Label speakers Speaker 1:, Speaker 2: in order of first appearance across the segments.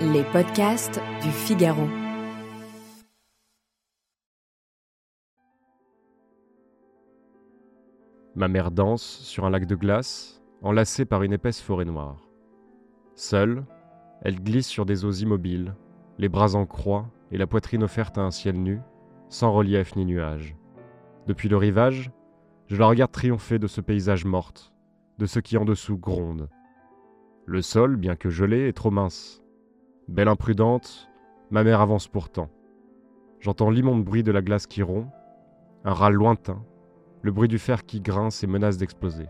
Speaker 1: Les podcasts du Figaro.
Speaker 2: Ma mère danse sur un lac de glace, enlacée par une épaisse forêt noire. Seule, elle glisse sur des eaux immobiles, les bras en croix et la poitrine offerte à un ciel nu, sans relief ni nuage. Depuis le rivage, je la regarde triompher de ce paysage morte, de ce qui en dessous gronde. Le sol, bien que gelé, est trop mince. Belle imprudente, ma mère avance pourtant. J'entends l'immonde bruit de la glace qui rompt, un râle lointain, le bruit du fer qui grince et menace d'exploser.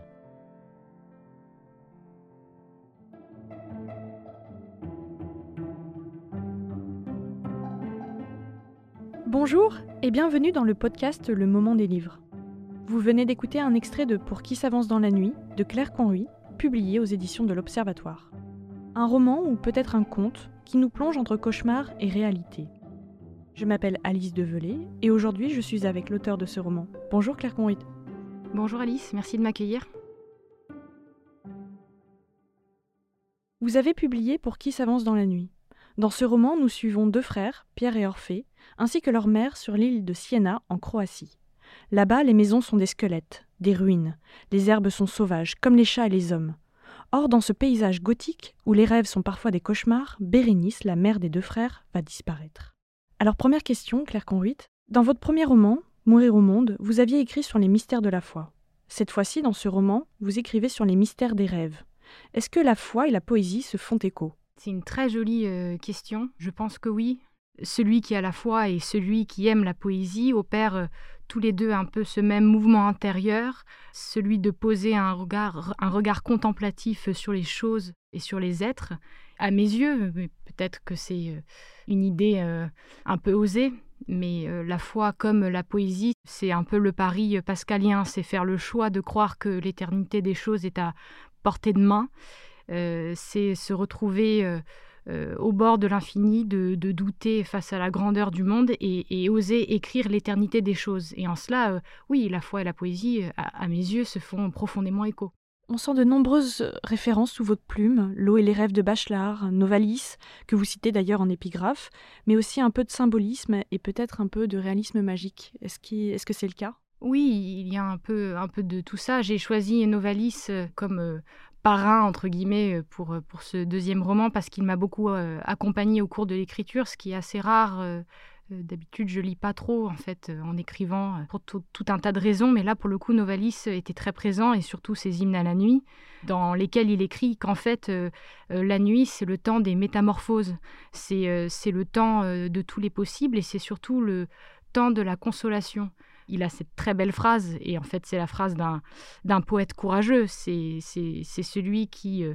Speaker 3: Bonjour et bienvenue dans le podcast Le Moment des Livres. Vous venez d'écouter un extrait de Pour qui s'avance dans la nuit de Claire Conruy, publié aux éditions de l'Observatoire. Un roman ou peut-être un conte qui nous plonge entre cauchemar et réalité. Je m'appelle Alice Develay et aujourd'hui je suis avec l'auteur de ce roman. Bonjour Claire Conruy.
Speaker 4: Bonjour Alice, merci de m'accueillir.
Speaker 3: Vous avez publié Pour qui s'avance dans la nuit. Dans ce roman, nous suivons deux frères, Pierre et Orphée, ainsi que leur mère sur l'île de Siena, en Croatie. Là-bas, les maisons sont des squelettes, des ruines, les herbes sont sauvages, comme les chats et les hommes. Or, dans ce paysage gothique, où les rêves sont parfois des cauchemars, Bérénice, la mère des deux frères, va disparaître. Alors, première question, Claire Conruit. Dans votre premier roman, Mourir au monde, vous aviez écrit sur les mystères de la foi. Cette fois-ci, dans ce roman, vous écrivez sur les mystères des rêves. Est-ce que la foi et la poésie se font écho?
Speaker 4: C'est une très jolie euh, question. Je pense que oui. Celui qui a la foi et celui qui aime la poésie opèrent euh, tous les deux un peu ce même mouvement intérieur, celui de poser un regard, un regard contemplatif sur les choses et sur les êtres. À mes yeux, peut-être que c'est euh, une idée un peu osée, mais la foi comme la poésie, c'est un peu le pari pascalien, c'est faire le choix de croire que l'éternité des choses est à portée de main, c'est se retrouver au bord de l'infini, de, douter face à la grandeur du monde et, oser écrire l'éternité des choses. Et en cela, oui, la foi et la poésie, à mes yeux, se font profondément écho.
Speaker 3: On sent de nombreuses références sous votre plume, L'eau et les rêves de Bachelard, Novalis, que vous citez d'ailleurs en épigraphe, mais aussi un peu de symbolisme et peut-être un peu de réalisme magique. Est-ce que c'est le cas?
Speaker 4: Oui, il y a un peu, un peu de tout ça. J'ai choisi Novalis euh, comme euh, parrain, entre guillemets, euh, pour, pour ce deuxième roman parce qu'il m'a beaucoup accompagné au cours de l'écriture, ce qui est assez rare euh, d'habitude, je lis pas trop en fait euh, en écrivant euh, pour tout, un tas de raisons, mais là pour le coup, Novalis était très présent et surtout ses hymnes à la nuit, dans lesquels il écrit qu'en fait la nuit c'est le temps des métamorphoses, c'est le temps de tous les possibles et c'est surtout le temps de la consolation. Il a cette très belle phrase, et en fait c'est la phrase d'un poète courageux, c'est celui qui,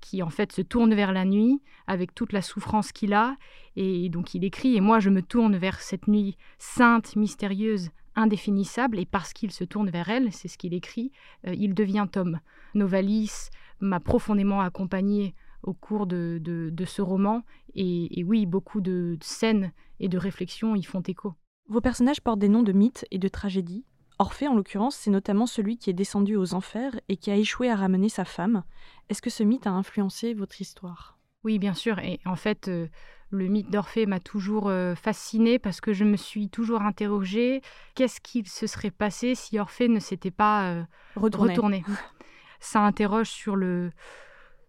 Speaker 4: qui en fait se tourne vers la nuit avec toute la souffrance qu'il a. Et donc il écrit, et moi je me tourne vers cette nuit sainte, mystérieuse, indéfinissable, et parce qu'il se tourne vers elle, c'est ce qu'il écrit, euh, il devient homme. Novalis m'a profondément accompagné au cours de, de, ce roman, et, oui, beaucoup de scènes et de réflexions y font écho.
Speaker 3: Vos personnages portent des noms de mythes et de tragédies. Orphée, en l'occurrence, c'est notamment celui qui est descendu aux enfers et qui a échoué à ramener sa femme. Est-ce que ce mythe a influencé votre histoire?
Speaker 4: Oui, bien sûr. Et en fait, euh, le mythe d'Orphée m'a toujours euh, fascinée parce que je me suis toujours interrogée qu'est-ce qu'il se serait passé si Orphée ne s'était pas euh, retourné. Ça interroge sur le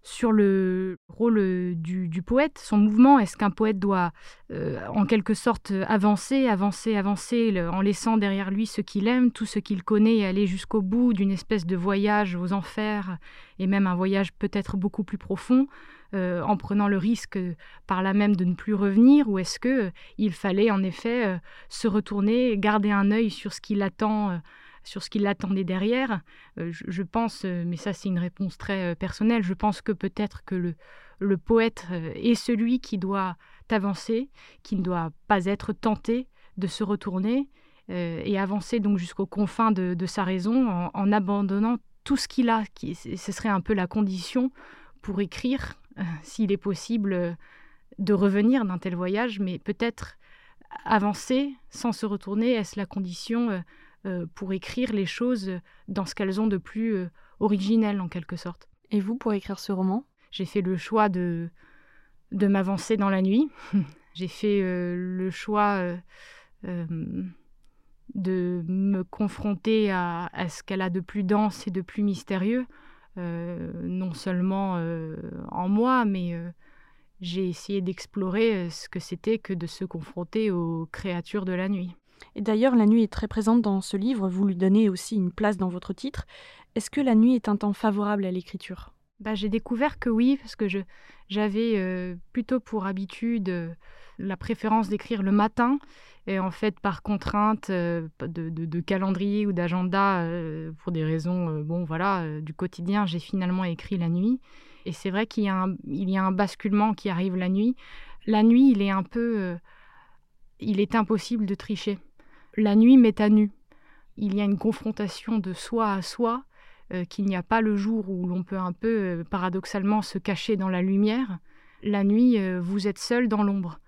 Speaker 4: sur le rôle euh, du, poète, son mouvement. Est-ce qu'un poète doit euh, en quelque sorte avancer, avancer, avancer, en laissant derrière lui ce qu'il aime, tout ce qu'il connaît, et aller jusqu'au bout d'une espèce de voyage aux enfers, et même un voyage peut-être beaucoup plus profond, euh, en prenant le risque par là même de ne plus revenir, ou est-ce que il fallait en effet se retourner, garder un œil sur ce qui l'attend sur ce qui l'attendait derrière. je, pense, mais ça c'est une réponse très personnelle, je pense que peut-être que le, le poète est celui qui doit avancer, qui ne doit pas être tenté de se retourner et avancer donc jusqu'aux confins de, sa raison en, abandonnant tout ce qu'il a. Qui, ce serait un peu la condition pour écrire, s'il est possible de revenir d'un tel voyage, mais peut-être avancer sans se retourner, est-ce la condition euh, euh, pour écrire les choses dans ce qu'elles ont de plus euh, originel en quelque sorte
Speaker 3: Et vous, pour écrire ce roman?
Speaker 4: J'ai fait le choix de, de m'avancer dans la nuit. J'ai fait le choix de me confronter à, à ce qu'elle a de plus dense et de plus mystérieux, non seulement en moi, mais j'ai essayé d'explorer euh, ce que c'était que de se confronter aux créatures de la nuit.
Speaker 3: Et d'ailleurs, la nuit est très présente dans ce livre, vous lui donnez aussi une place dans votre titre. Est-ce que la nuit est un temps favorable à l'écriture?
Speaker 4: Bah, J'ai découvert que oui, parce que j'avais euh, plutôt pour habitude euh, la préférence d'écrire le matin. Et en fait, par contrainte de, de, calendrier ou d'agenda, pour des raisons bon, voilà, du quotidien, j'ai finalement écrit la nuit. Et c'est vrai qu'il y, a un, il y a un basculement qui arrive la nuit. La nuit, il est un peu... Euh, il est impossible de tricher. La nuit met à nu. Il y a une confrontation de soi à soi euh, qu'il n'y a pas le jour où l'on peut un peu euh, paradoxalement se cacher dans la lumière. La nuit, vous êtes seul dans l'ombre.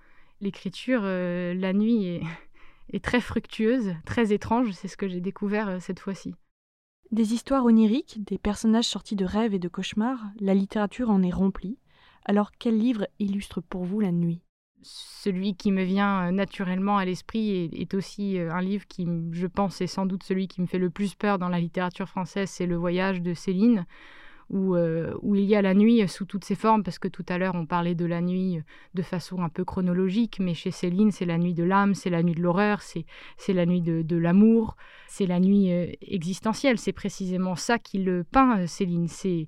Speaker 4: L'écriture, la nuit, est, est, très fructueuse, très étrange. C'est ce que j'ai découvert cette fois-ci.
Speaker 3: Des histoires oniriques, des personnages sortis de rêves et de cauchemars, la littérature en est remplie. Alors quel livre illustre pour vous la nuit?
Speaker 4: Celui qui me vient euh, naturellement à l'esprit est, aussi euh, un livre qui, je pense, est sans doute celui qui me fait le plus peur dans la littérature française, c'est Le voyage de Céline, euh, où, il y a la nuit sous toutes ses formes, parce que tout à l'heure on parlait de la nuit de façon un peu chronologique, mais chez Céline c'est la nuit de l'âme, c'est la nuit de l'horreur, c'est, la nuit de, l'amour, c'est la nuit euh, existentielle, c'est précisément ça qui le peint euh, Céline. C'est,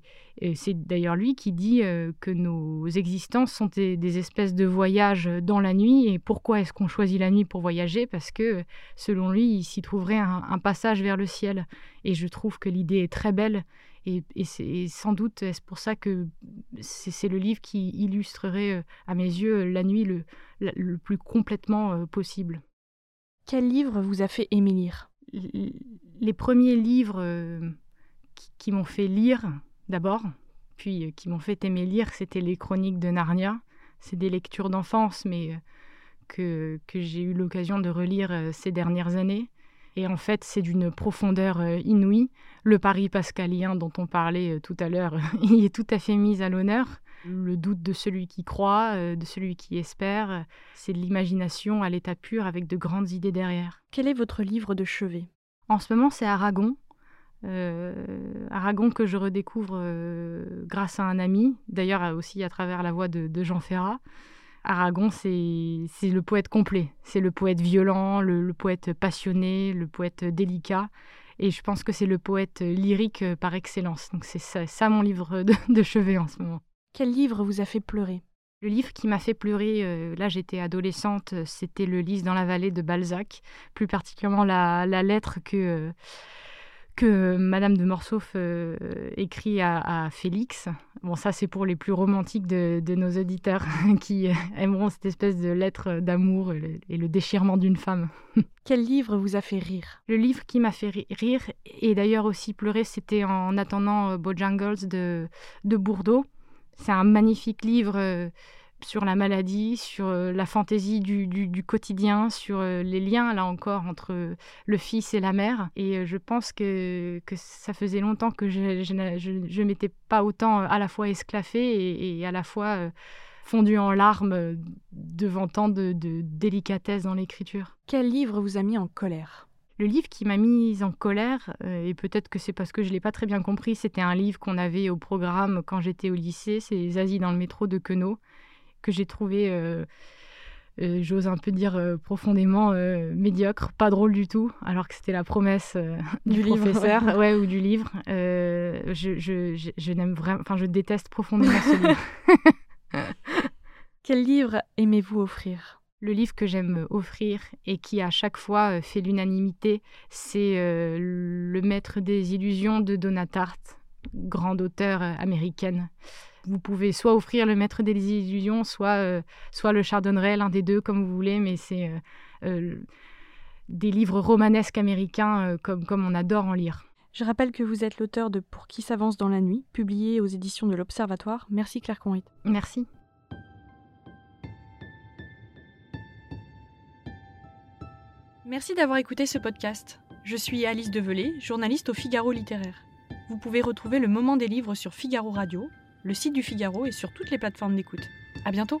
Speaker 4: c'est d'ailleurs lui qui dit que nos existences sont des, espèces de voyages dans la nuit, et pourquoi est-ce qu'on choisit la nuit pour voyager? Parce que selon lui il s'y trouverait un passage vers le ciel, et je trouve que l'idée est très belle et, c'est sans doute est-ce pour ça que c'est le livre qui illustrerait euh, à mes yeux la nuit le, le plus complètement euh, possible.
Speaker 3: Quel livre vous a fait aimer lire?
Speaker 4: Les premiers livres euh, qui, m'ont fait lire d'abord, puis qui m'ont fait aimer lire, c'était les chroniques de Narnia. C'est des lectures d'enfance, mais que, que j'ai eu l'occasion de relire ces dernières années. Et en fait, c'est d'une profondeur euh, inouïe. Le pari pascalien dont on parlait euh, tout à l'heure, il est tout à fait mis à l'honneur. Le doute de celui qui croit, euh, de celui qui espère, c'est de l'imagination à l'état pur avec de grandes idées derrière.
Speaker 3: Quel est votre livre de chevet?
Speaker 4: En ce moment, c'est Aragon. Aragon que je redécouvre grâce à un ami, d'ailleurs aussi à travers la voix de Jean Ferrat. Aragon, c'est le poète complet. C'est le poète violent, le, poète passionné, le poète délicat. Et je pense que c'est le poète lyrique euh, par excellence. Donc c'est ça, mon livre de, chevet en ce moment.
Speaker 3: Quel livre vous a fait pleurer?
Speaker 4: Le livre qui m'a fait pleurer, euh, là j'étais adolescente, c'était Le Lys dans la vallée de Balzac, plus particulièrement la, lettre que, euh, que Madame de Morsauf euh, écrit à, Félix. Bon, ça c'est pour les plus romantiques de, nos auditeurs qui aimeront cette espèce de lettre d'amour et, le, déchirement d'une femme.
Speaker 3: Quel livre vous a fait rire?
Speaker 4: Le livre qui m'a fait rire et d'ailleurs aussi pleurer, c'était en attendant euh, Bojangles de, de Bourdeau. C'est un magnifique livre. Euh, sur la maladie, sur euh, la fantaisie du, du, quotidien, sur euh, les liens, là encore, entre le fils et la mère. Et euh, je pense que, que ça faisait longtemps que je ne m'étais pas autant à la fois esclaffée et, à la fois fondue en larmes devant tant de, de délicatesse dans l'écriture.
Speaker 3: Quel livre vous a mis en colère?
Speaker 4: Le livre qui m'a mise en colère, et peut-être que c'est parce que je ne l'ai pas très bien compris, c'était un livre qu'on avait au programme quand j'étais au lycée, c'est Zazie dans le métro de Queneau que j'ai trouvé, euh, euh, j'ose un peu dire euh, profondément médiocre, pas drôle du tout, alors que c'était la promesse du, professeur, ouais. ou du livre. je, je, je, n'aime vraiment, enfin, je déteste profondément ce livre.
Speaker 3: Quel livre aimez-vous offrir?
Speaker 4: Le livre que j'aime offrir et qui à chaque fois fait l'unanimité, c'est Le Maître des illusions de Donna Tartt, grande auteure américaine. Vous pouvez soit offrir Le Maître des illusions, soit, soit Le Chardonneret, l'un des deux comme vous voulez, mais c'est des livres romanesques américains comme, comme on adore en lire.
Speaker 3: Je rappelle que vous êtes l'auteur de Pour qui s'avance dans la nuit, publié aux éditions de l'Observatoire. Merci Claire Conrit.
Speaker 4: Merci.
Speaker 3: Merci d'avoir écouté ce podcast. Je suis Alice Develay, journaliste au Figaro littéraire. Vous pouvez retrouver le moment des livres sur Figaro Radio, le site du Figaro et sur toutes les plateformes d'écoute. À bientôt!